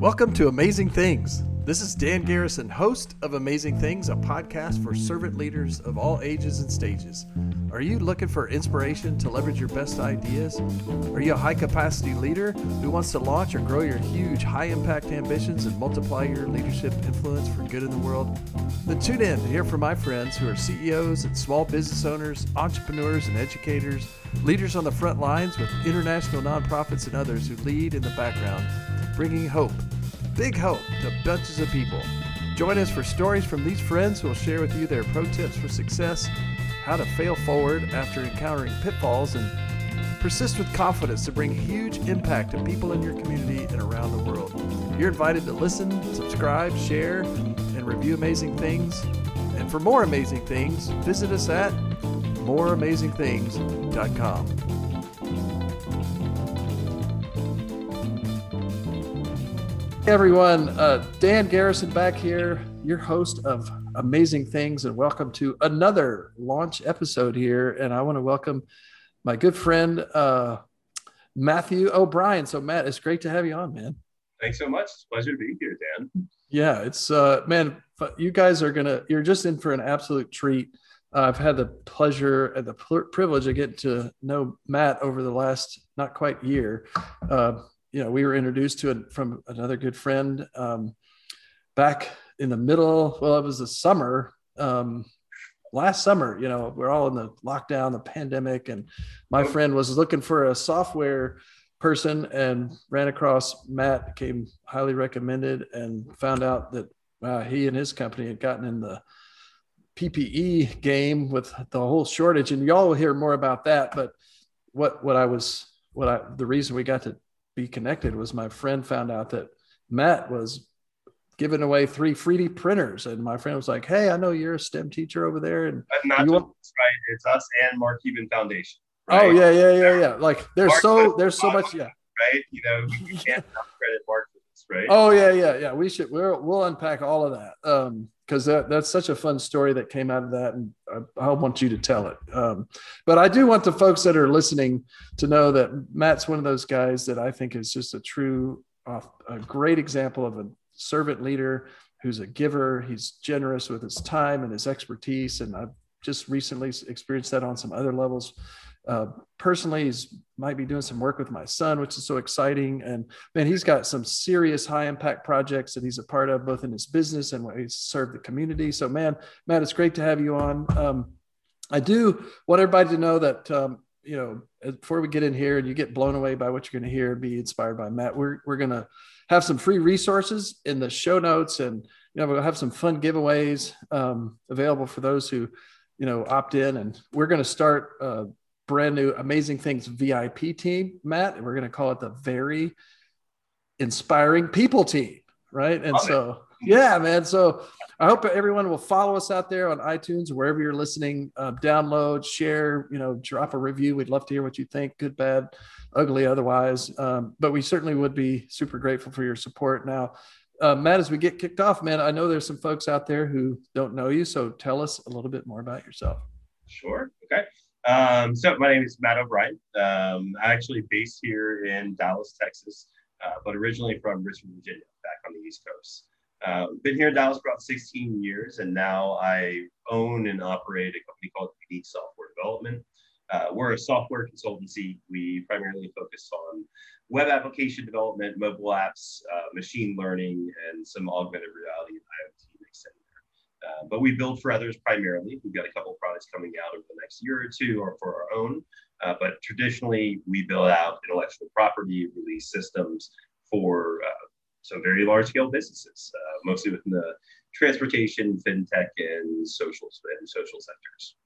Welcome to Amazing Things. This is Dan Garrison, host of Amazing Things, a podcast for servant leaders of all ages and stages. Are you looking for inspiration to leverage your best ideas? Are you a high capacity leader who wants to launch or grow your huge high impact ambitions and multiply your leadership influence for good in the world? Then tune in to hear from my friends who are CEOs and small business owners, entrepreneurs and educators, leaders on the front lines with international nonprofits and others who lead in the background, bringing hope big hope to bunches of people. Join us for stories from these friends who will share with you their pro tips for success, how to fail forward after encountering pitfalls, and persist with confidence to bring huge impact to people in your community and around the world. You're invited to listen, subscribe, share, and review amazing things. And for more amazing things, visit us at moreamazingthings.com. everyone, uh, Dan Garrison back here, your host of Amazing Things, and welcome to another launch episode here. And I want to welcome my good friend uh, Matthew O'Brien. So, Matt, it's great to have you on, man. Thanks so much. It's pleasure to be here, Dan. Yeah, it's uh, man, you guys are gonna, you're just in for an absolute treat. Uh, I've had the pleasure and the privilege of getting to know Matt over the last not quite year. Uh, you know, we were introduced to it from another good friend um, back in the middle. Well, it was the summer, um, last summer. You know, we're all in the lockdown, the pandemic, and my friend was looking for a software person and ran across Matt, came highly recommended, and found out that uh, he and his company had gotten in the PPE game with the whole shortage. And y'all will hear more about that. But what what I was what I the reason we got to be connected was my friend found out that Matt was giving away three 3D printers, and my friend was like, "Hey, I know you're a STEM teacher over there, and not just, want- right, it's us and Mark Cuban Foundation." Oh, right? Oh yeah, yeah, yeah, yeah. Like there's Mark so there's so much, yeah. Right, you know, you can't credit Mark for this, right? Oh yeah, yeah, yeah. We should we'll we'll unpack all of that. Um, because that, that's such a fun story that came out of that. And I, I want you to tell it. Um, but I do want the folks that are listening to know that Matt's one of those guys that I think is just a true, uh, a great example of a servant leader who's a giver. He's generous with his time and his expertise. And I've just recently experienced that on some other levels uh, personally he's might be doing some work with my son which is so exciting. And man he's got some serious high impact projects that he's a part of both in his business and what he's served the community. So man matt it's great to have you on. Um, i do want everybody to know that um, you know before we get in here and you get blown away by what you're going to hear be inspired by matt we're, we're going to have some free resources in the show notes and you know we'll have some fun giveaways um, available for those who you know opt in. And we're going to start uh, brand new Amazing Things VIP team, Matt, and we're going to call it the Very Inspiring People Team, right? And Love so, it. yeah, man. So I hope everyone will follow us out there on iTunes, wherever you're listening. Uh, download, share, you know, drop a review. We'd love to hear what you think, good, bad, ugly, otherwise. Um, but we certainly would be super grateful for your support. Now, uh, Matt, as we get kicked off, man, I know there's some folks out there who don't know you, so tell us a little bit more about yourself. Sure. Um, so my name is Matt O'Brien. Um, I'm actually based here in Dallas, Texas, uh, but originally from Richmond, Virginia, back on the East Coast. Uh, been here in Dallas for about 16 years, and now I own and operate a company called Unique Software Development. Uh, we're a software consultancy. We primarily focus on web application development, mobile apps, uh, machine learning, and some augmented reality and IoT uh, but we build for others primarily. We've got a couple products coming out over the next year or two or for our own. Uh, but traditionally, we build out intellectual property release systems for uh, some very large scale businesses, uh, mostly within the transportation, fintech, and social and social sectors.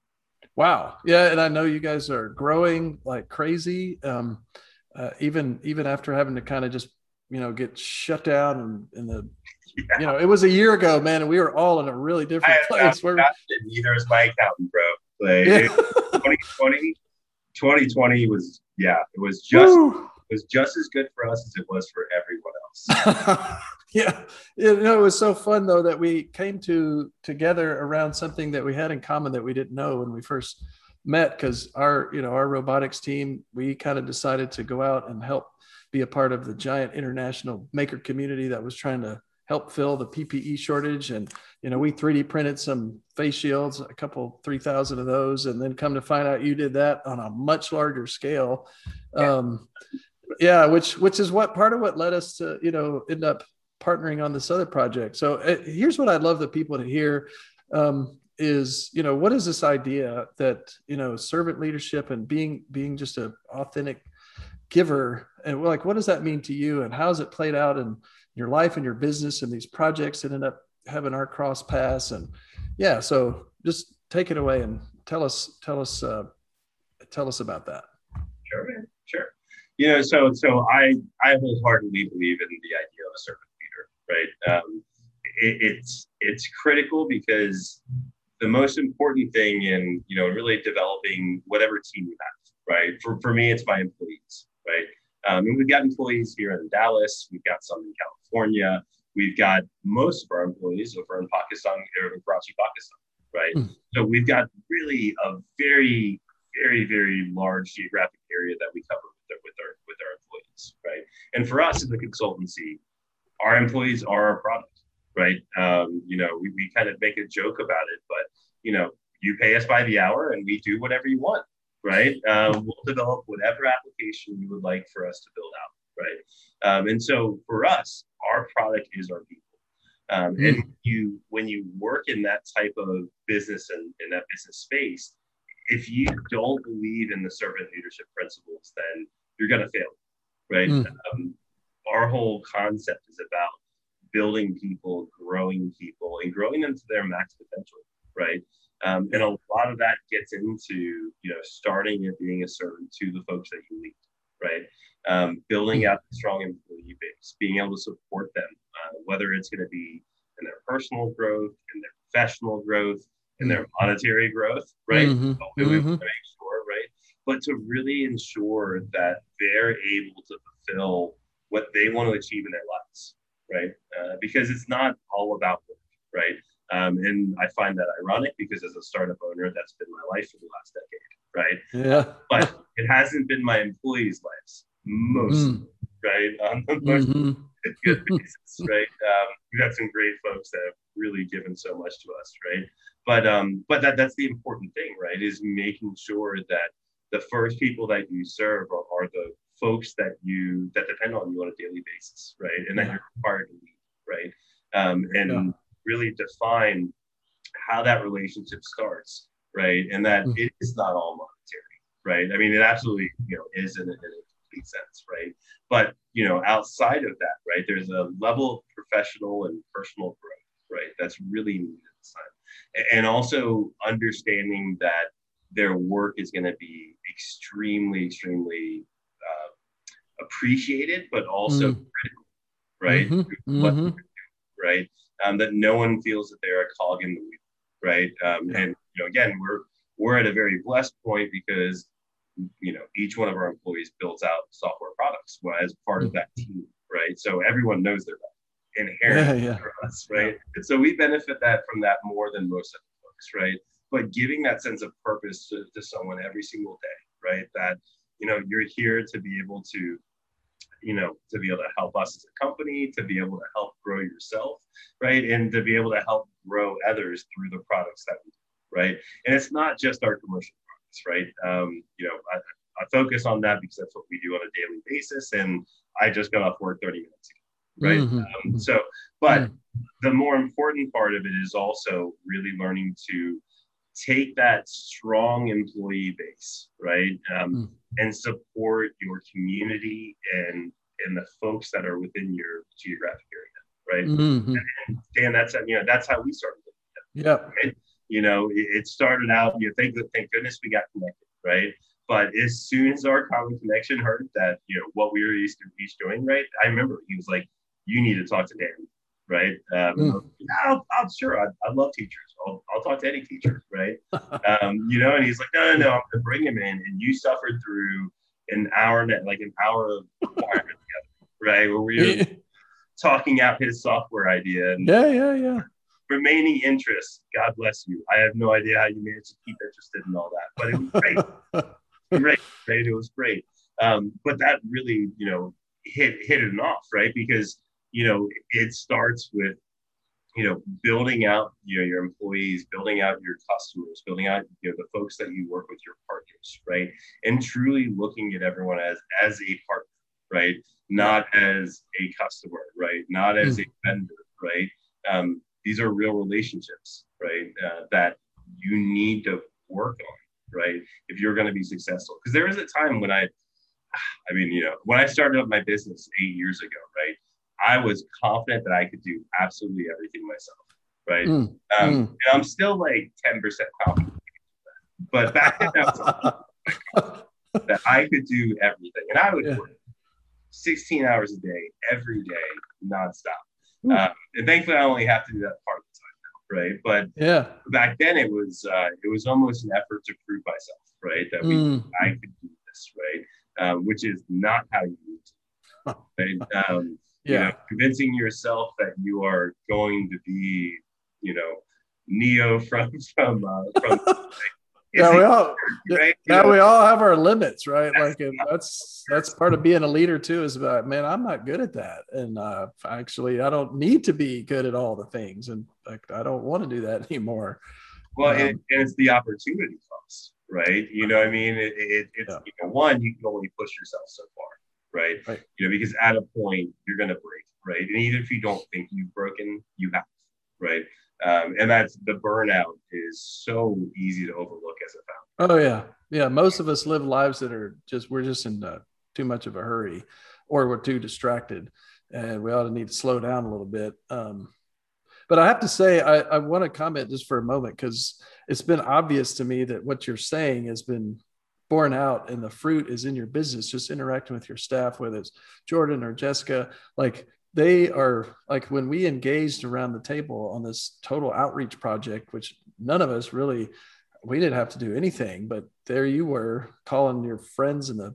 Wow. Yeah. And I know you guys are growing like crazy. Um, uh, even even after having to kind of just you know get shut down in, in the yeah. you know, it was a year ago, man, and we were all in a really different place. Where neither is my accountant, bro. Like yeah. 2020, 2020 was yeah, it was just Woo. it was just as good for us as it was for everyone else. yeah, you know, it was so fun though that we came to together around something that we had in common that we didn't know when we first met because our you know our robotics team we kind of decided to go out and help be a part of the giant international maker community that was trying to help fill the PPE shortage. And, you know, we 3D printed some face shields, a couple, 3,000 of those, and then come to find out you did that on a much larger scale. Yeah. Um, yeah, which, which is what part of what led us to, you know, end up partnering on this other project. So uh, here's what I'd love the people to hear. Um, is you know what is this idea that you know servant leadership and being being just a authentic giver and like what does that mean to you and how has it played out in your life and your business and these projects that end up having our cross paths. And yeah so just take it away and tell us tell us uh, tell us about that. Sure man. Sure. You know so so i i wholeheartedly believe in the idea of a servant leader right? Um, it, it's it's critical because the most important thing in you know really developing whatever team you have right? For, for me it's my employees right um, and we've got employees here in Dallas, we've got some in California, we've got most of our employees over in Pakistan, in Karachi, Pakistan, right? Mm. So we've got really a very, very, very large geographic area that we cover with our, with our with our employees, right? And for us as a consultancy, our employees are our product, right? Um, you know, we, we kind of make a joke about it, but you know, you pay us by the hour and we do whatever you want, right? Um, we'll develop whatever application you would like for us to build out, right? Um, and so for us, our product is our people. Um. And you, when you work in that type of business and in that business space, if you don't believe in the servant leadership principles, then you're going to fail, right? Mm. our whole concept is about building people, growing people, and growing them to their max potential, right? Um, and a lot of that gets into you know starting and being a servant to the folks that you lead, right? Um, building out a strong employee base, being able to support them, uh, whether it's going to be in their personal growth, in their professional growth, in their mm-hmm. monetary growth, right? Mm-hmm. We mm-hmm. make sure, right? But to really ensure that they're able to fulfill what they want to achieve in their lives, right? Uh, because it's not all about work, right? Um, and I find that ironic because as a startup owner, that's been my life for the last decade, right? Yeah. But it hasn't been my employees' lives most, mm. right? On the most mm-hmm. good basis, right? Um, we've got some great folks that have really given so much to us, right? But um, but that that's the important thing, right? Is making sure that the first people that you serve are, are the folks that you that depend on you on a daily basis, right? And that you're required to lead, right? Um, and yeah really define how that relationship starts, right? And that mm-hmm. it is not all monetary, right? I mean, it absolutely, you know, is in a, in a complete sense, right? But you know, outside of that, right, there's a level of professional and personal growth, right? That's really needed this time, and also understanding that their work is going to be extremely, extremely uh, appreciated, but also mm. critical, right? Mm-hmm. Mm-hmm. right? Um, that no one feels that they're a cog in the wheel, right? Um. And you know, again, we're we're at a very blessed point because you know each one of our employees builds out software products as part of that team, right? So everyone knows they're inherent yeah, yeah. for us, right? And so we benefit that from that more than most of the folks, right? But giving that sense of purpose to, to someone every single day, right? That you know you're here to be able to you know, to be able to help us as a company, to be able to help grow yourself, right? And to be able to help grow others through the products that we do, right? And it's not just our commercial products, right? Um, you know, I, I focus on that because that's what we do on a daily basis. And I just got off work 30 minutes ago, right? Mm-hmm. Um, mm-hmm. so, but mm-hmm. the more important part of it is also really learning to take that strong employee base, right? Um, mm and support your community and and the folks that are within your geographic area, right? Mm-hmm. And, Dan, that's you know that's how we started. Yeah. Right? You know, it, it, started out. You know, thank thank goodness we got connected, right? But as soon as our common connection heard that you know what we were used to each doing, right? I remember he was like, "You need to talk to Dan." right? Um, mm. I'll, I'll, sure, I, I love teachers. I'll, I'll talk to any teacher, right? um, you know, and he's like, no, no, no, I'm gonna bring him in, and you suffered through an hour, like an hour of together, right? Where we were talking out his software idea. And, yeah, yeah, yeah. remaining interest. God bless you. I have no idea how you managed to keep interested in all that, but it was great. great, right? It was great. Um, but that really, you know, hit hit it off, right? Because you know, it starts with you know building out you know your employees building out your customers building out you know the folks that you work with your partners right? And truly looking at everyone as as a partner right? Not as a customer right? Not as mm. a vendor right? Um, these are real relationships right uh, that you need to work on right if you're going to be successful. Because there was a time when i i mean you know when i started up my business eight years ago right I was confident that I could do absolutely everything myself. Right. Mm, um, mm. And I'm still like 10% confident. But back then, I that I could do everything. And I would yeah. work 16 hours a day, every day, nonstop. Mm. Um, and thankfully, I only have to do that part of the time now. Right. But yeah, back then it was, uh, it was almost an effort to prove myself, right? That we, mm. I could do this, right? Um, which is not how you need to. Right? Um, yeah. You know, convincing yourself that you are going to be, you know, Neo from from uh, from. yeah, we all right? yeah, know? we all have our limits, right? That's like that's that's part of being a leader too. Is about man, I'm not good at that, and uh, actually, I don't need to be good at all the things, and like I don't want to do that anymore. Well, um, and, and, it's the opportunity cost, right? You know, I mean, it, it, it's yeah. you know, one you can only push yourself so far right? right? You know, because at a point you're going to break, right? And even if you don't think you've broken, you have, right? Um, and that's the burnout is so easy to overlook as a founder. Oh yeah, yeah. Most of us live lives that are just we're just in uh, too much of a hurry, or we're too distracted, and we ought to need to slow down a little bit. Um, but I have to say, I, I want to comment just for a moment because it's been obvious to me that what you're saying has been borne out and the fruit is in your business just interacting with your staff whether it's jordan or jessica like they are like when we engaged around the table on this total outreach project which none of us really we didn't have to do anything but there you were calling your friends in the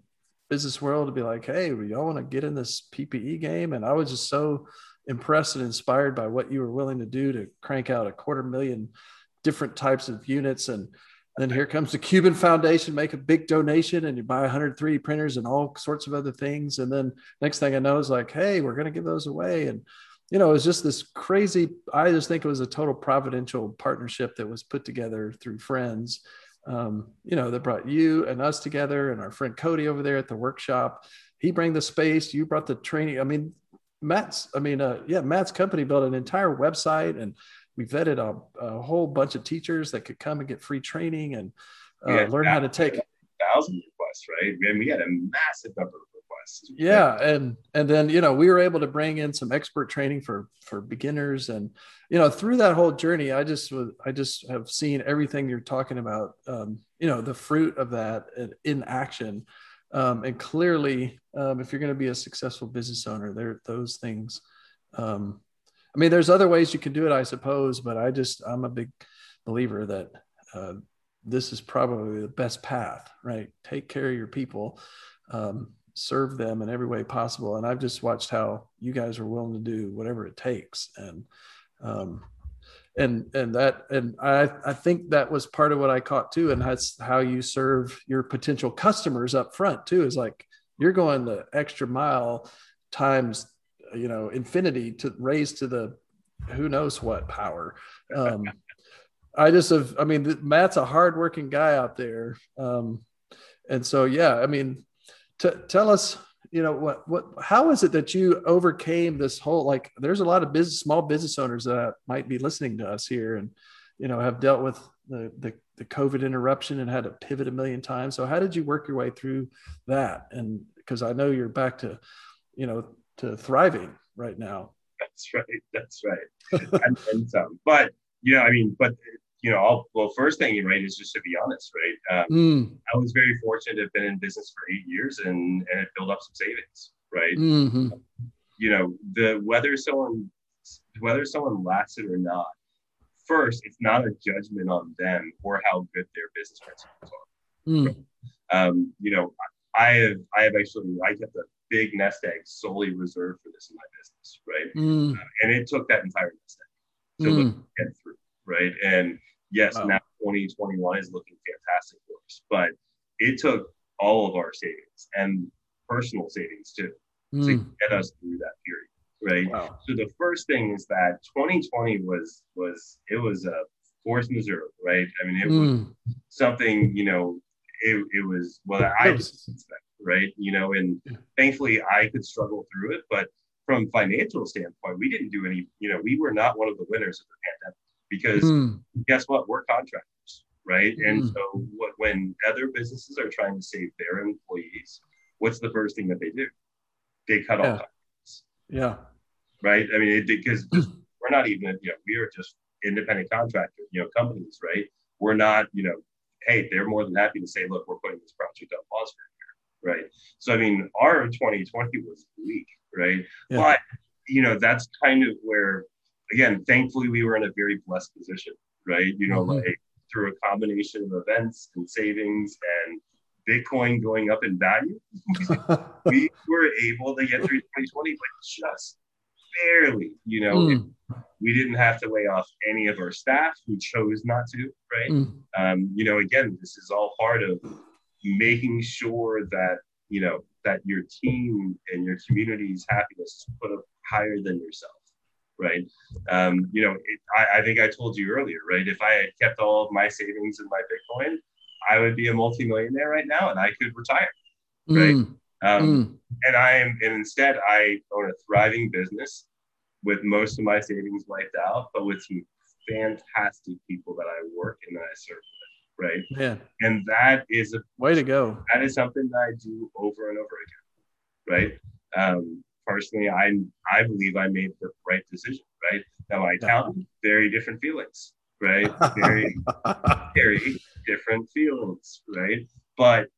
business world to be like hey we all want to get in this ppe game and i was just so impressed and inspired by what you were willing to do to crank out a quarter million different types of units and then here comes the Cuban Foundation, make a big donation, and you buy 103 printers and all sorts of other things. And then next thing I know is like, hey, we're going to give those away. And you know, it was just this crazy. I just think it was a total providential partnership that was put together through friends. Um, you know, that brought you and us together, and our friend Cody over there at the workshop. He bring the space. You brought the training. I mean, Matt's. I mean, uh, yeah, Matt's company built an entire website and we vetted a, a, whole bunch of teachers that could come and get free training and uh, learn how to take thousand requests, right? And we had a massive number of requests. Yeah, and and then you know we were able to bring in some expert training for for beginners, and you know through that whole journey, I just was I just have seen everything you're talking about. Um, you know the fruit of that in action. Um, and clearly, um, if you're going to be a successful business owner, there those things um, I mean, there's other ways you can do it, I suppose, but I just I'm a big believer that uh, this is probably the best path, right? Take care of your people, um, serve them in every way possible, and I've just watched how you guys are willing to do whatever it takes, and um, and and that and I I think that was part of what I caught too, and that's how you serve your potential customers up front too. Is like you're going the extra mile times you know infinity to raise to the who knows what power. Um i just have i mean matt's a hardworking guy out there. Um and so yeah i mean t- tell us you know what what how is it that you overcame this whole like there's a lot of business small business owners that might be listening to us here and you know have dealt with the the, the covid interruption and had to pivot a million times. So how did you work your way through that? And because i know you're back to you know to thriving right now. That's right. That's right. and, and but you know, I mean, but you know, I'll, well, first thing, right, is just to be honest, right? Um, mm. I was very fortunate to have been in business for eight years and and build up some savings, right? Mm-hmm. You know, the whether someone whether someone lacks it or not, first, it's not a judgment on them or how good their business principles are. Mm. Um, you know, I have I have actually I kept a big nest egg solely reserved for this in my business, right? Mm. Uh, and it took that entire nest egg. to mm. get through, right? And yes, wow. now 2021 is looking fantastic for us, but it took all of our savings and personal savings too mm. to get us through that period right wow. so the first thing is that 2020 was was it was a force majeure right i mean it mm. was something you know it, it was well i just expect right you know and yeah. thankfully i could struggle through it but from financial standpoint we didn't do any you know we were not one of the winners of the pandemic because mm. guess what we're contractors right and mm. so what, when other businesses are trying to save their employees what's the first thing that they do? They cut yeah. off. Yeah. Right. I mean, because we're not even, you know, we are just independent contractors, you know, companies, right? We're not, you know, hey, they're more than happy to say, look, we're putting this project on pause for right? So, I mean, our 2020 was weak, right? Yeah. But, you know, that's kind of where, again, thankfully, we were in a very blessed position, right? You know, mm-hmm. like through a combination of events and savings and Bitcoin going up in value, we were able to get through 2020, but just barely. You know, mm. we didn't have to lay off any of our staff who chose not to. Right. Mm. Um, you know, again, this is all part of making sure that you know that your team and your community's happiness is put up higher than yourself right? Um, you know, it, I, I, think I told you earlier, right? If I had kept all of my savings in my Bitcoin, I would be a multimillionaire right now and I could retire. Right. Mm. Um, mm. And I am, and instead, I own a thriving business with most of my savings wiped out, but with some fantastic people that I work and that I serve. Right. Yeah. And that is a way to go. That is something that I do over and over again. Right. Um, personally, I I believe I made the right decision. Right. Now, my accountant, very different feelings. Right. Very, very different feelings, right? But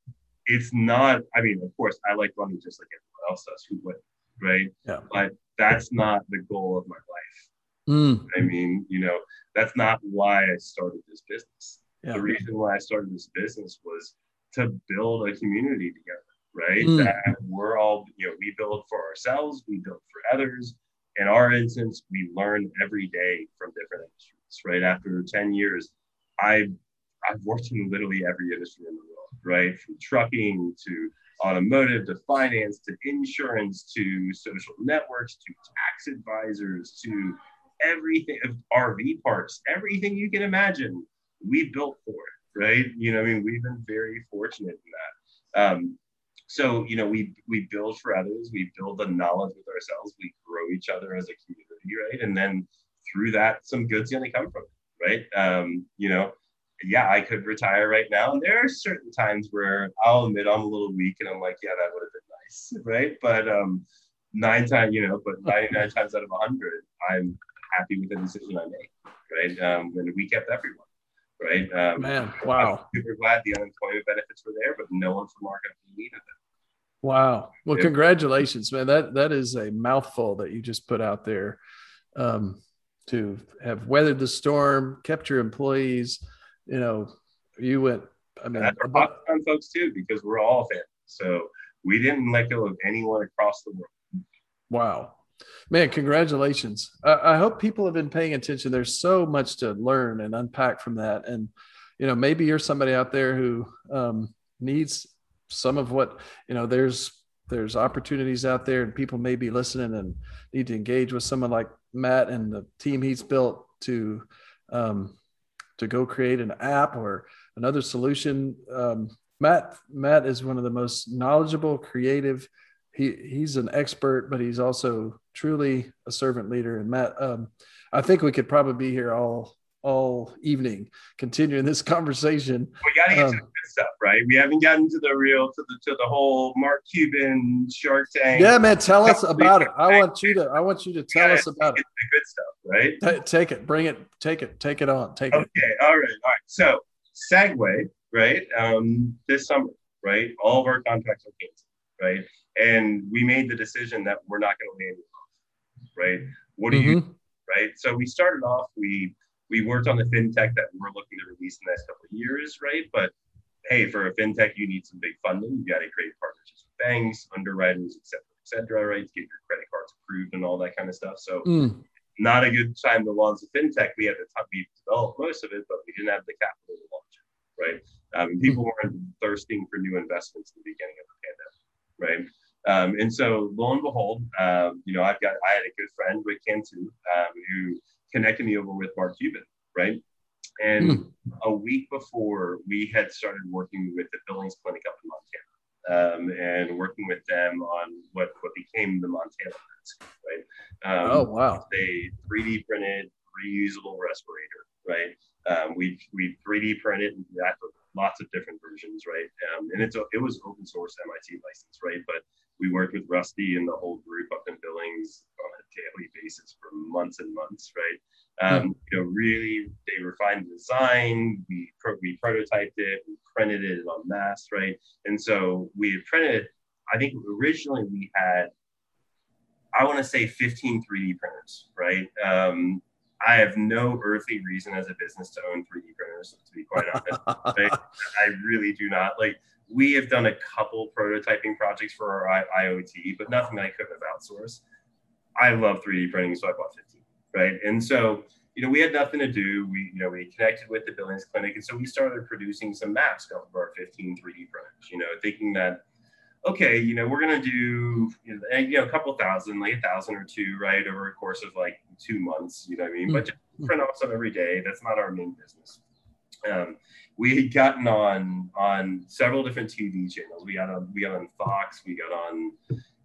it's not, I mean, of course, I like money just like everyone else does, who would, right? Yeah. But that's not the goal of my life. Mm. I mean, you know, that's not why I started this business. Yeah. The reason why I started this business was to build a community together, right? Mm. That we're all, you know, we build for ourselves, we build for others. In our instance, we learn every day from different industries, right? After 10 years, I've I've worked in literally every industry in the world, right? From trucking to automotive to finance to insurance to social networks to tax advisors to everything RV parks, everything you can imagine, we built for it, right? You know, I mean, we've been very fortunate in that. Um, so, you know, we we build for others, we build the knowledge with ourselves, we grow each other as a community, right? And then through that, some good's gonna come from it, right? Um, you know, yeah, I could retire right now. And there are certain times where I'll admit I'm a little weak and I'm like, yeah, that would have been nice, right? But um, nine times, you know, but 99 times out of 100, I'm happy with the decision I made, right? Um, and we kept everyone, right? Um, Man, wow. Super glad the unemployment benefits were there, but no one from our company needed them. Wow. Well, yeah. congratulations, man. That that is a mouthful that you just put out there. Um, to have weathered the storm, kept your employees, you know, you went. I mean, that's our on folks too, because we're all fans. So we didn't let go of anyone across the world. Wow, man! Congratulations. I, I hope people have been paying attention. There's so much to learn and unpack from that, and you know, maybe you're somebody out there who um, needs some of what you know. There's there's opportunities out there, and people may be listening and need to engage with someone like Matt and the team he's built to um, to go create an app or another solution. Um, Matt Matt is one of the most knowledgeable, creative. He he's an expert, but he's also truly a servant leader. And Matt, um, I think we could probably be here all all evening continuing this conversation. We got to get um, to the good stuff, right? We haven't gotten to the real to the to the whole Mark Cuban Shark Tank. Yeah, man, tell us about it. I want you to I want you to tell us about it. The good stuff, right? T- take it, bring it, take it, take it on, take okay, it. Okay, all right, all right. So segue, right? Um, this summer, right? All of our contracts are canceled, right? And we made the decision that we're not going to land off, right? What do mm-hmm. you, right? So we started off, we we worked on the fintech that we're looking to release in the next couple of years, right? But hey, for a fintech, you need some big funding. You got to create partnerships with banks, underwriters, et cetera, et cetera, right? To get your credit cards approved and all that kind of stuff. So mm. not a good time to launch a fintech. We had to we developed most of it, but we didn't have the capital to launch it, right? Um, people weren't thirsting for new investments in the beginning of the pandemic, right? Um, and so lo and behold, um, you know, I've got I had a good friend Rick Cantu um, who connected me over with Mark Cuban, right? And mm. a week before, we had started working with the Billings Clinic up in Montana um, and working with them on what, what became the Montana mask, right? Um, oh, wow. They 3D printed reusable respirator, right? Um, we we 3D printed that lots of different versions, right? Um, and it's it was open source MIT license, right? But we worked with Rusty and the whole group up in Billings on a daily basis for months and months, right? Um, you know, really, they refined the design. We pro- we prototyped it, we printed it on mass, right? And so we had printed. I think originally we had, I want to say, 15 3D printers, right? Um, I have no earthly reason as a business to own 3D printers, to be quite honest. right? I really do not. Like, we have done a couple prototyping projects for our I- IoT, but nothing I couldn't have outsourced. I love 3D printing, so I bought 15 right? And so, you know, we had nothing to do. We, you know, we connected with the Billings Clinic, and so we started producing some maps off of our 15 3D printers. You know, thinking that, okay, you know, we're gonna do, you know, you know a couple thousand, like a thousand or two, right, over a course of like two months. You know what I mean? Mm-hmm. But just print off some every day. That's not our main business. Um, we had gotten on on several different TV channels. We got on we got on Fox. We got on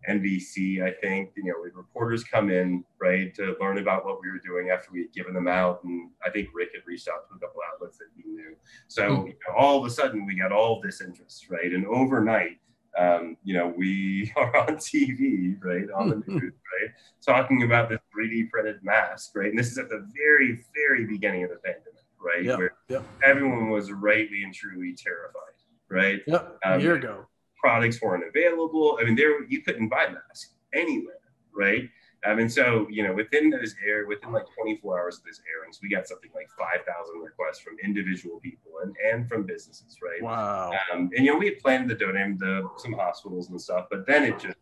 NBC, I think, you know, we reporters come in, right, to learn about what we were doing after we had given them out. And I think Rick had reached out to a couple outlets that he knew. So mm-hmm. you know, all of a sudden we got all this interest, right? And overnight, um, you know, we are on TV, right, on the hmm. news, right, talking about this 3D printed mask, right? And this is at the very, very beginning of the pandemic, right? Yep. Where yep. everyone was rightly and truly terrified, right? Yep. Um, a year ago products weren't available. I mean, there you couldn't buy masks anywhere, right? Um, and so, you know, within those air, within like 24 hours of those airings, we got something like 5,000 requests from individual people and, and from businesses, right? Wow. Um, and, you know, we had planned to donate to some hospitals and stuff, but then it just,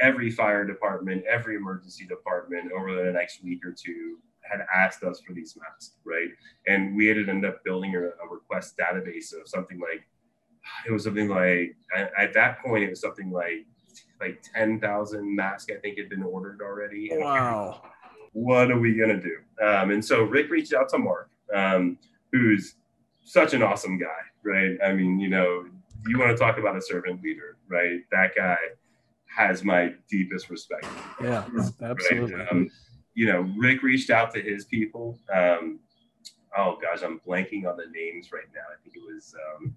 every fire department, every emergency department over the next week or two had asked us for these masks, right? And we had ended up building a, a request database of something like it was something like at that point it was something like like 10,000 masks I think had been ordered already. Wow. What are we going to do? Um, and so Rick reached out to Mark, um, who's such an awesome guy, right? I mean, you know, you want to talk about a servant leader, right? That guy has my deepest respect. Yeah, absolutely. Right? Um, you know, Rick reached out to his people. Um, oh gosh, I'm blanking on the names right now. I think it was um,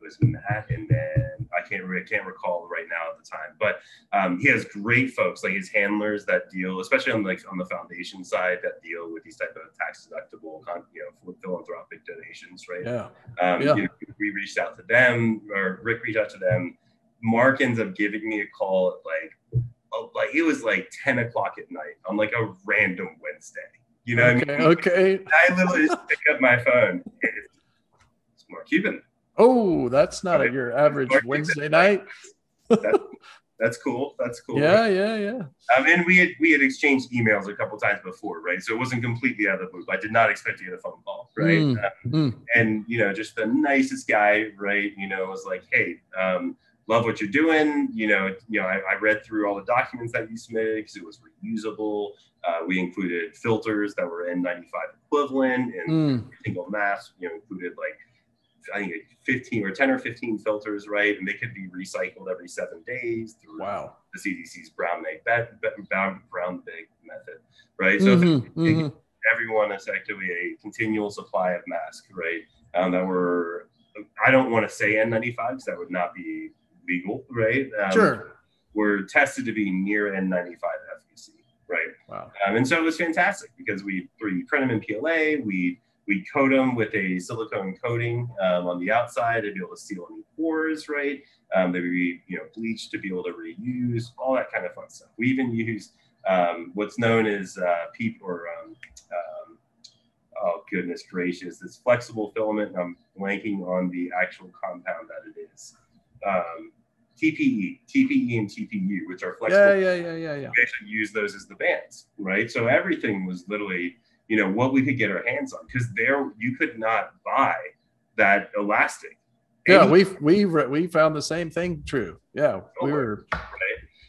was Matt, and then I can't I can't recall right now at the time. But um, he has great folks like his handlers that deal, especially on like on the foundation side, that deal with these type of tax deductible, you know, philanthropic donations, right? Yeah. Um, yeah. You know, we reached out to them, or Rick reached out to them. Mark ends up giving me a call at like, oh, like it was like ten o'clock at night on like a random Wednesday. You know, okay, I mean? okay. I literally just pick up my phone. It's Mark Cuban. Oh, that's not right. your average Wednesday night. that's, that's cool. That's cool. Yeah, yeah, yeah. Um, and we had we had exchanged emails a couple times before, right? So it wasn't completely out of the blue. I did not expect to get a phone call, right? Mm, um, mm. And you know, just the nicest guy, right? You know, was like, hey, um, love what you're doing. You know, you know, I, I read through all the documents that you submitted because it was reusable. Uh, we included filters that were N95 equivalent and mm. single mask. You know, included like I think 15 or 10 or 15 filters, right? And they could be recycled every seven days through wow. the CDC's brown bag, brown, brown bag method, right? So mm-hmm, mm-hmm. everyone is actually a continual supply of masks, right? Um, that were, I don't want to say N95s that would not be legal, right? Um, sure. Were tested to be near N95 efficacy, right? Wow. Um, and so it was fantastic because we 3D print them in PLA, we we coat them with a silicone coating um, on the outside to be able to seal any pores, right? Um, they would be, you know, bleached to be able to reuse, all that kind of fun stuff. We even use um, what's known as uh, PEEP or, um, um, oh goodness gracious, this flexible filament. I'm blanking on the actual compound that it is. Um, TPE, TPE, and TPU, which are flexible. Yeah, yeah, yeah, yeah, yeah. We actually use those as the bands, right? So everything was literally, you know, what we could get our hands on because there you could not buy that elastic. Yeah, we we we found the same thing true. Yeah, we were right.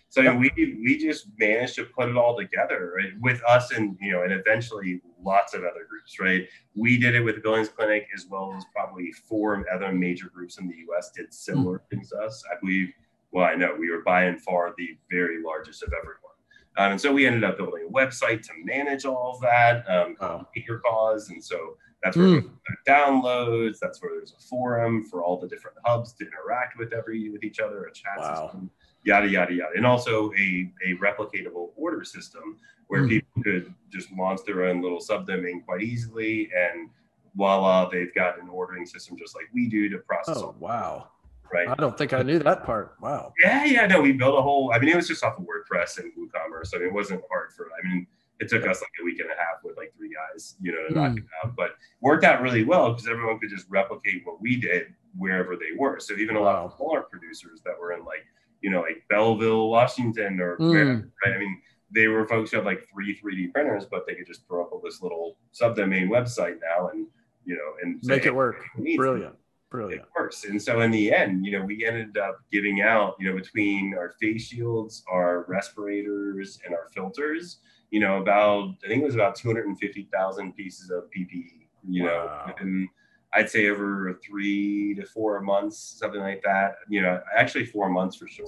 So yeah. we we just managed to put it all together right? with us and you know and eventually lots of other groups. Right, we did it with the Billings Clinic as well as probably four other major groups in the U.S. did similar mm. things to us. I believe. Well, I know we were by and far the very largest of everyone. Um, and so we ended up building a website to manage all of that, um, called Your Cause. And so that's where mm. downloads. That's where there's a forum for all the different hubs to interact with every with each other, a chat wow. system, yada yada yada, and also a a replicatable order system where mm. people could just launch their own little subdomain quite easily, and voila, they've got an ordering system just like we do to process. Oh wow! Right. I don't think I knew that part. Wow. Yeah, yeah. No, we built a whole. I mean, it was just off of WordPress and WooCommerce. I mean, it wasn't hard for. I mean it took us like a week and a half with like three guys, you know, to mm. knock it out. But worked out really well because everyone could just replicate what we did wherever they were. So even a lot of smaller producers that were in like, you know, like Belleville, Washington, or mm. wherever, right? I mean, they were folks who had like three 3D printers, but they could just throw up all this little subdomain website now and you know and make say, it work. Brilliant. Brilliant. It works. And so in the end, you know, we ended up giving out, you know, between our face shields, our respirators, and our filters, you know, about I think it was about 250,000 pieces of PPE, you wow. know, and I'd say over three to four months, something like that. You know, actually four months for sure.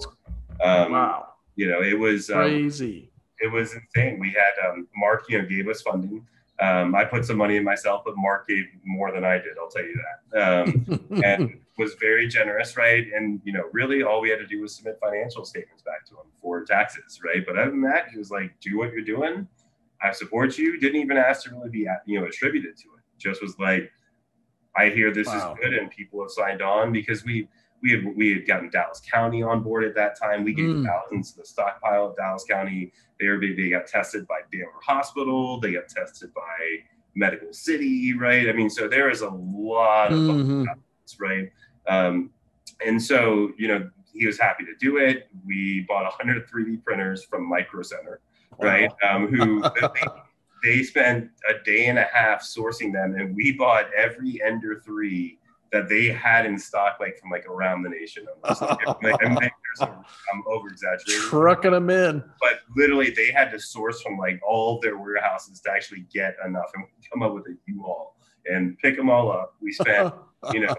Um, wow. You know, it was um, crazy. It was insane. We had um, Mark, you know, gave us funding. Um, I put some money in myself, but Mark gave more than I did. I'll tell you that. Um, and was very generous, right? And you know, really, all we had to do was submit financial statements back to him for taxes, right? But other than that, he was like, "Do what you're doing. I support you." Didn't even ask to really be, you know, attributed to it. Just was like, "I hear this wow. is good, and people have signed on because we." We had, we had gotten Dallas County on board at that time. We gave mm. thousands to the stockpile of Dallas County. They were they got tested by Baylor Hospital. They got tested by Medical City, right? I mean, so there is a lot of mm-hmm. right. Um, and so, you know, he was happy to do it. We bought 100 3D printers from Micro Center, right? Um, who they, they, spent a day and a half sourcing them, and we bought every Ender 3 that they had in stock, like from like around the nation. Almost. Like, I'm, I'm over exaggerating. Trucking them in. But literally, they had to source from like all of their warehouses to actually get enough and come up with a U-Haul and pick them all up. We spent, you know,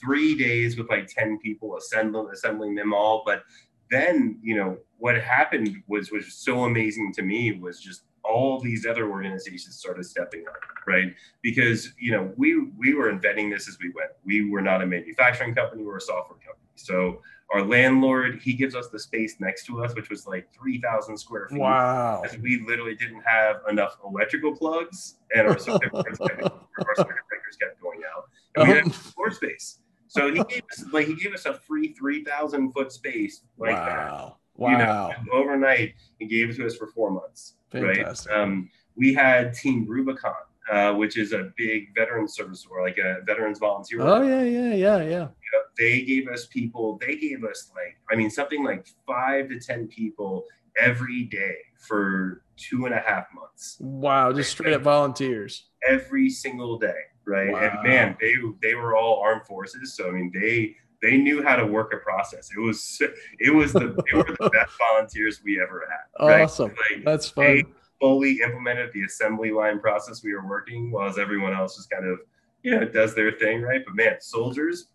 three days with like 10 people assembling assembling them all but then you know what happened was was so amazing to me was just all these other organizations started stepping up right because you know we we were inventing this as we went we were not a manufacturing company we we're a software company so our landlord he gives us the space next to us which was like 3000 square feet wow we literally didn't have enough electrical plugs and our circuit breakers kept going out and we had uh-huh. floor space so he gave us like he gave us a free three thousand foot space like wow. that. Wow. You know, overnight he gave it to us for four months. Fantastic. Right. Um, we had Team Rubicon, uh, which is a big veteran service or like a veterans volunteer. Oh yeah, yeah, yeah, yeah. You know, they gave us people. They gave us like I mean something like five to ten people every day for two and a half months. Wow, just straight up volunteers. Every single day right? Wow. And man, they they were all armed forces, so I mean they they knew how to work a process. It was it was the they were the best volunteers we ever had. Right? Awesome, like, that's fun. They fully implemented the assembly line process we were working, while everyone else just kind of you know does their thing, right? But man, soldiers,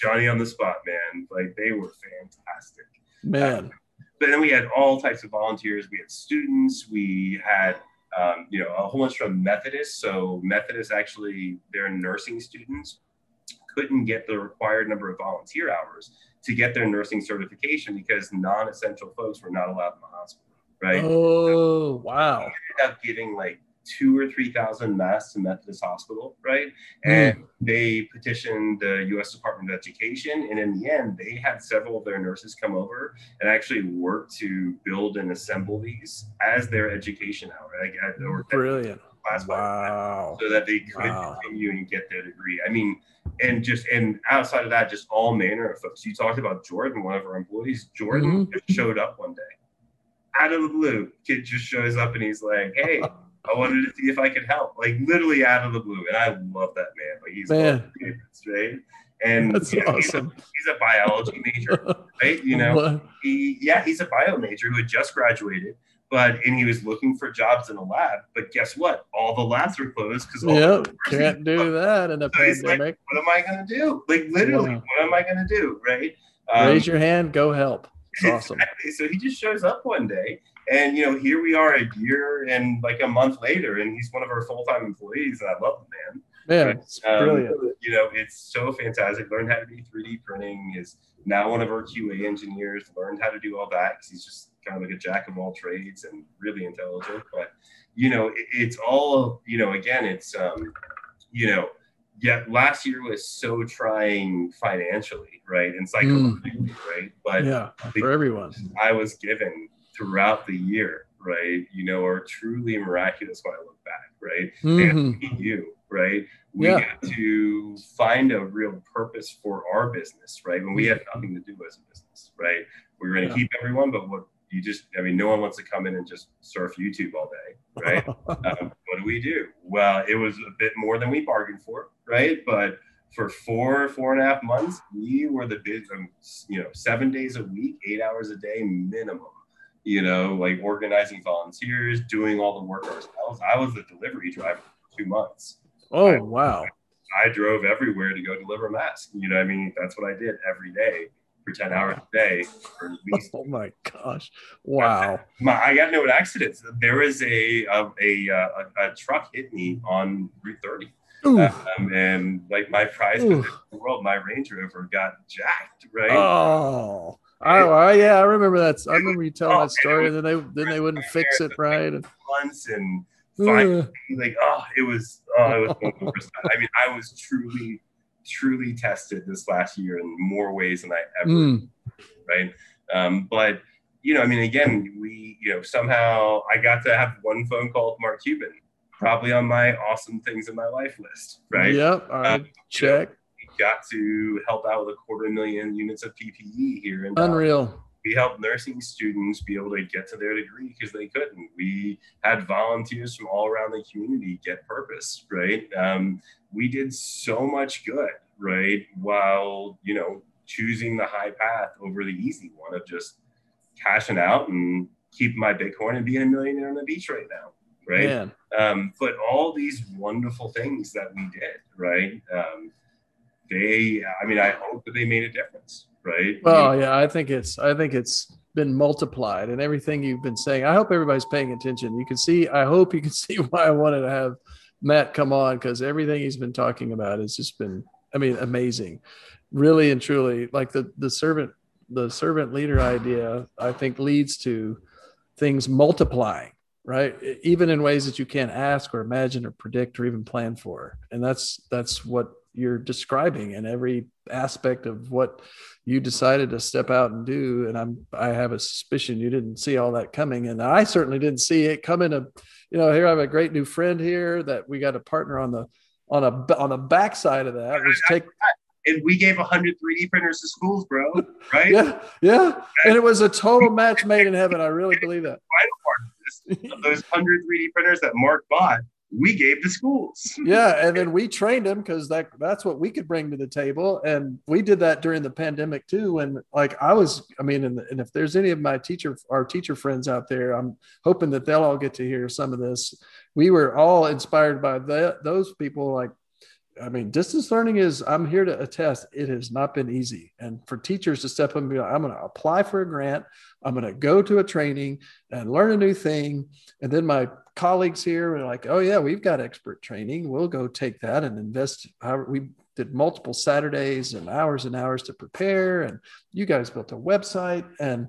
Johnny on the spot, man, like they were fantastic, man. but then we had all types of volunteers. We had students. We had um, you know, a whole bunch from Methodist. So Methodist actually, their nursing students couldn't get the required number of volunteer hours to get their nursing certification because non-essential folks were not allowed in the hospital. Right. Oh, wow. ended up giving like two or three thousand masks to Methodist Hospital, right? Mm. And they petitioned the U.S. Department of Education, and in the end, they had several of their nurses come over and actually work to build and assemble these as their education hour. Like, Brilliant. Class wow. so that they could wow. continue and get their degree. I mean, and just and outside of that, just all manner of folks. You talked about Jordan, one of our employees. Jordan mm-hmm. just showed up one day out of the blue. Kid just shows up and he's like, "Hey, I wanted to see if I could help." Like literally out of the blue, and I love that man. Like he's man. right. And That's you know, awesome. he's, a, he's a biology major, right? You know, he yeah, he's a bio major who had just graduated but and he was looking for jobs in a lab. But guess what? All the labs were closed because yep, can't do that in a so pandemic. Like, what am I going to do? Like literally, yeah. what am I going to do? Right? Um, Raise your hand. Go help. Awesome. Exactly. So he just shows up one day, and you know, here we are a year and like a month later, and he's one of our full time employees, and I love the man. Man, it's um, brilliant. You know, it's so fantastic. Learned how to do 3D printing. Is now one of our QA engineers. Learned how to do all that because he's just kind of like a jack of all trades and really intelligent. But you know, it, it's all you know. Again, it's um, you know, yeah. Last year was so trying financially, right, and psychologically, mm. right. But yeah, for everyone, I was given throughout the year, right, you know, are truly miraculous when I look back, right. Mm-hmm. And you, right? We yeah. get to find a real purpose for our business, right? When we mm-hmm. had nothing to do as a business, right? We are going to yeah. keep everyone, but what you just, I mean, no one wants to come in and just surf YouTube all day, right? um, what do we do? Well, it was a bit more than we bargained for, right? But for four, four and a half months, we were the big, um, you know, seven days a week, eight hours a day minimum, you know, like organizing volunteers, doing all the work ourselves. I was the delivery driver for two months. Oh, I, wow. I drove everywhere to go deliver masks. You know, I mean, that's what I did every day for 10 hours a day for at least. Oh my gosh. Wow. My, I got no accidents. There was a, a, a, a, a truck hit me on Route 30. Um, and like my prize in the world, my Range Rover got jacked, right? Oh, oh, yeah, I remember that. I remember you telling oh, that story, and, and then they then they wouldn't fix it right. And months and finally, like, oh, it was, oh, it was. I mean, I was truly truly tested this last year in more ways than I ever, mm. right? Um, but you know, I mean, again, we, you know, somehow I got to have one phone call with Mark Cuban, probably on my awesome things in my life list, right? Yep. All right. Um, check. You know, got to help out with a quarter million units of PPE here in Unreal we helped nursing students be able to get to their degree because they couldn't. We had volunteers from all around the community get purpose, right? Um, we did so much good, right? While, you know, choosing the high path over the easy one of just cashing out and keeping my Bitcoin and being a millionaire on the beach right now, right? Um, but all these wonderful things that we did, right? Um, they, I mean, I hope that they made a difference, right? Well, yeah, I think it's I think it's been multiplied and everything you've been saying. I hope everybody's paying attention. You can see. I hope you can see why I wanted to have Matt come on because everything he's been talking about has just been. I mean, amazing, really and truly. Like the the servant the servant leader idea, I think leads to things multiplying right even in ways that you can't ask or imagine or predict or even plan for and that's that's what you're describing and every aspect of what you decided to step out and do. And i'm i have a suspicion you didn't see all that coming. And i certainly didn't see it coming. To you know here i have a great new friend here that we got a partner on the on a on the backside of that was take and we gave 100 3d printers to schools bro right? Yeah yeah. And it was a total match made in heaven. I really believe that. Final part of those 100 3d printers that mark bought we gave to schools. yeah, and then we trained them because that that's what we could bring to the table, and we did that during the pandemic too. And like I was, I mean, and, and if there's any of my teacher, our teacher friends out there, I'm hoping that they'll all get to hear some of this. We were all inspired by that those people. Like, I mean, distance learning is. I'm here to attest it has not been easy, and for teachers to step up and be like, I'm going to apply for a grant. I'm going to go to a training and learn a new thing, and then my colleagues here are like, oh yeah, we've got expert training. We'll go take that and invest. We did multiple Saturdays and hours and hours to prepare. And you guys built a website and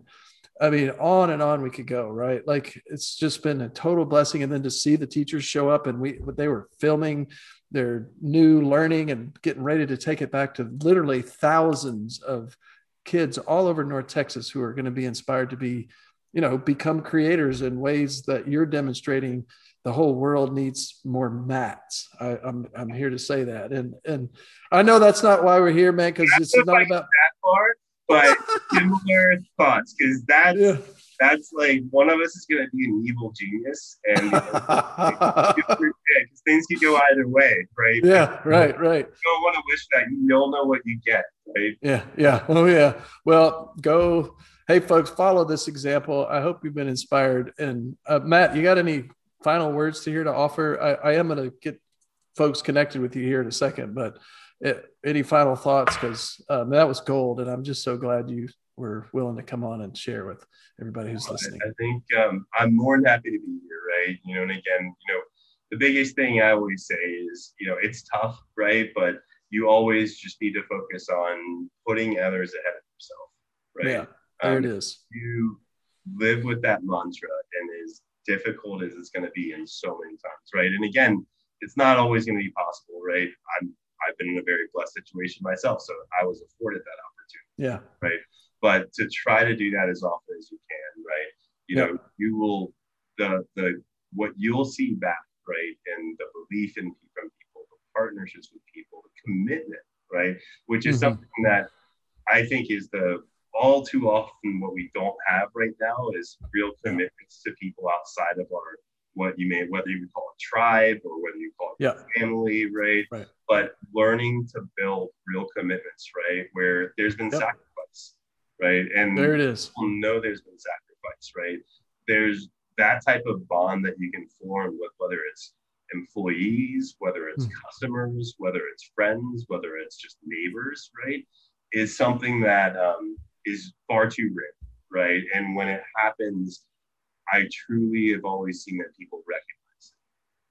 I mean, on and on we could go, right? Like it's just been a total blessing. And then to see the teachers show up and we, they were filming their new learning and getting ready to take it back to literally thousands of kids all over North Texas who are going to be inspired to be you know become creators in ways that you're demonstrating the whole world needs more Matts. I, am I'm, I'm here to say that. And and i know that's not why we're here man because it's not about that part but similar thoughts because that's yeah. that's like one of us is going to be an evil genius and you know, things could go either way right? Yeah right right. you don't want to wish that you'll know what you get right? Yeah yeah. Oh yeah. Well go hey folks follow this example i hope you've been inspired and uh, matt you got any final words to here to offer i, I am going to get folks connected with you here in a second but it, any final thoughts? Because um, that was gold, and I'm just so glad you were willing to come on and share with everybody who's listening. I think um, I'm more than happy to be here, right? You know, and again, you know, the biggest thing I always say is, you know, it's tough, right? But you always just need to focus on putting others ahead of yourself, right? Yeah, there um, it is. You live with that mantra, and as difficult as it's going to be in so many times, right? And again, it's not always going to be possible, right? I'm I've been in a very blessed situation myself, so I was afforded that opportunity. Yeah. Right. But to try to do that as often as you can, right? You yeah. know, you will the the what you'll see back, right, and the belief in from people, the partnerships with people, the commitment, right, which is mm-hmm. something that I think is the all too often what we don't have right now is real commitments to people outside of our what you may whether you call it tribe or whether you call it yeah. family, right? right? But learning to build real commitments, right? Where there's been yep. sacrifice, right? And there it is. People know there's been sacrifice, right? There's that type of bond that you can form with whether it's employees, whether it's mm. customers, whether it's friends, whether it's just neighbors, right? Is something that um, is far too rare, right? And when it happens, I truly have always seen that people recognize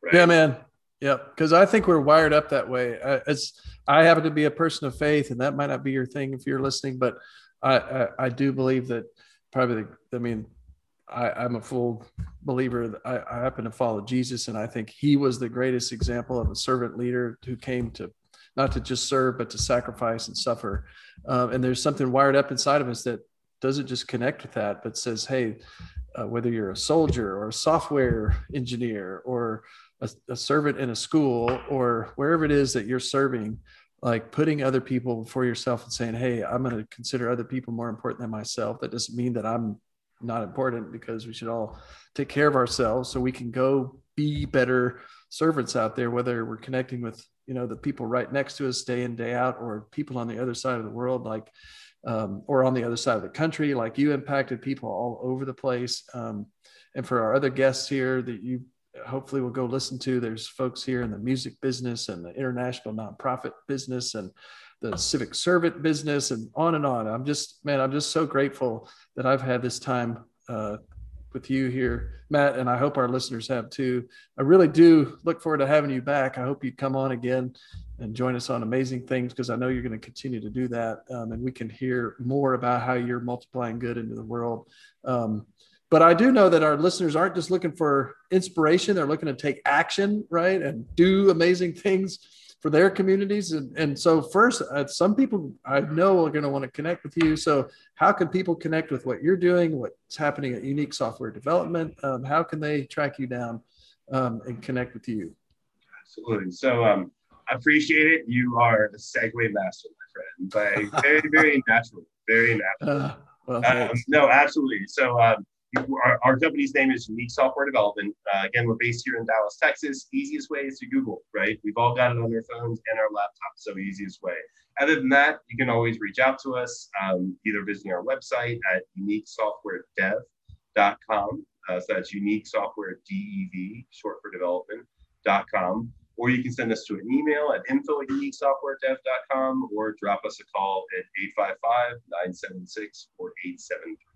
it. Right? Yeah, man. Yeah, because I think we're wired up that way. Uh, it's I happen to be a person of faith, and that might not be your thing if you're listening, but I I, I do believe that probably. The, I mean, I, am a full believer. I, I happen to follow Jesus, and I think he was the greatest example of a servant leader who came to not to just serve, but to sacrifice and suffer. Um, and there's something wired up inside of us that doesn't just connect with that, but says, "Hey, uh, whether you're a soldier or a software engineer or a, a, servant in a school or wherever it is that you're serving like putting other people before yourself and saying hey i'm going to consider other people more important than myself that doesn't mean that i'm not important because we should all take care of ourselves so we can go be better servants out there whether we're connecting with you know the people right next to us day in day out or people on the other side of the world like um, or on the other side of the country. Like you impacted people all over the place. Um, and for our other guests here that you hopefully will go listen to, there's folks here in the music business and the international nonprofit business and the civic servant business and on and on. I'm just, man, I'm just so grateful that I've had this time uh, with you here, Matt, and I hope our listeners have too. I really do look forward to having you back. I hope you come on again and join us on amazing things because I know you're going to continue to do that. Um, and we can hear more about how you're multiplying good into the world. Um, but I do know that our listeners aren't just looking for inspiration, they're looking to take action, right? And do amazing things for their communities. And, and so, first, uh, some people I know are going to want to connect with you. So, how can people connect with what you're doing, what's happening at Unique Software Development? Um, how can they track you down um, and connect with you? Absolutely. So, um, I appreciate it. You are a segue master, my friend. But very, very natural. Very natural. Uh, well, um, no, absolutely. So um, our, our, company's name is Unique Software Development. Uh, again, we're based here in Dallas, Texas. Easiest way is to Google, right? We've all got it on our phones and our laptops, so easiest way. Other than that, you can always reach out to us, um, either visiting our website at uniquesoftwaredev.com. Uh, so that's unique software DEV, short for development.com or you can send us to an email at info at uniquesoftwaredev.com or drop us a call at 855-976-4873.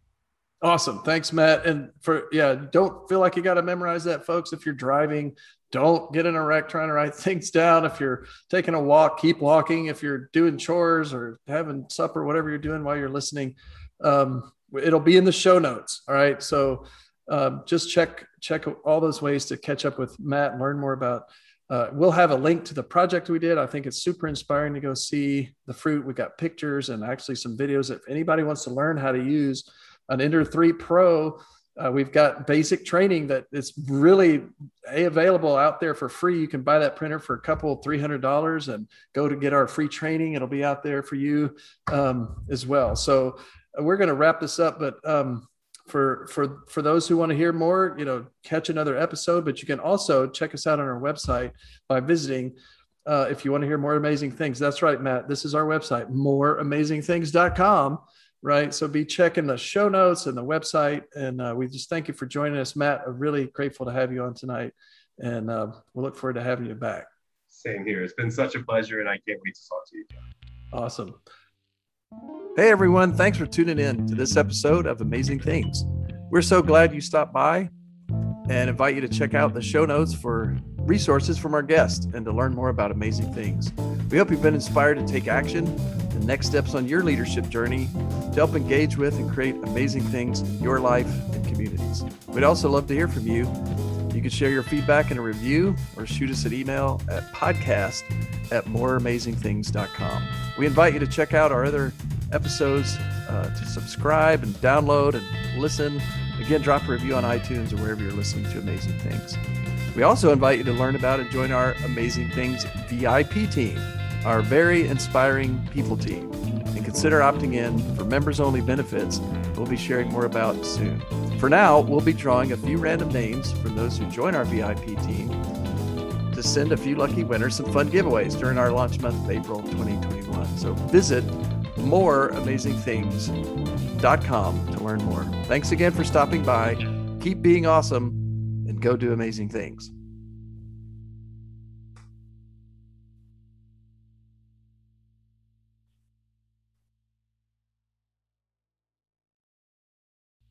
Awesome. Thanks, Matt. And for, yeah, don't feel like you got to memorize that, folks. If you're driving, don't get in a wreck trying to write things down. If you're taking a walk, keep walking. If you're doing chores or having supper, whatever you're doing while you're listening, um, it'll be in the show notes. All right. So um, just check, check all those ways to catch up with Matt and learn more about uh, we'll have a link to the project we did. I think it's super inspiring to go see the fruit. We got pictures and actually some videos. If anybody wants to learn how to use an Ender 3 Pro. Uh, we've got basic training that is really available out there for free. You can buy that printer for a couple, $300 and go to get our free training. It'll be out there for you um, as well. So uh, we're going to wrap this up, but um, for for for those who want to hear more you know catch another episode but you can also check us out on our website by visiting uh, if you want to hear more amazing things that's right matt this is our website moreamazingthings.com right? So be checking the show notes and the website and uh, we just thank you for joining us matt. I'm really grateful to have you on tonight and uh, we'll look forward to having you back. Same here. It's been such a pleasure and i can't wait to talk to you. Awesome. Hey everyone, thanks for tuning in to this episode of Amazing Things. We're so glad you stopped by and invite you to check out the show notes for resources from our guest and to learn more about amazing things. We hope you've been inspired to take action and next steps on your leadership journey help engage with and create amazing things in your life and communities. We'd also love to hear from you. You can share your feedback in a review or shoot us an email at podcast at moreamazingthings.com. We invite you to check out our other episodes, uh, to subscribe and download and listen. Again, drop a review on iTunes or wherever you're listening to Amazing Things. We also invite you to learn about and join our Amazing Things VIP team, our very inspiring people team, consider opting in for members only benefits we'll be sharing more about soon. For now, we'll be drawing a few random names from those who join our VIP team to send a few lucky winners some fun giveaways during our launch month of April 2021. So visit moreamazingthings.com to learn more. Thanks again for stopping by. Keep being awesome and go do amazing things.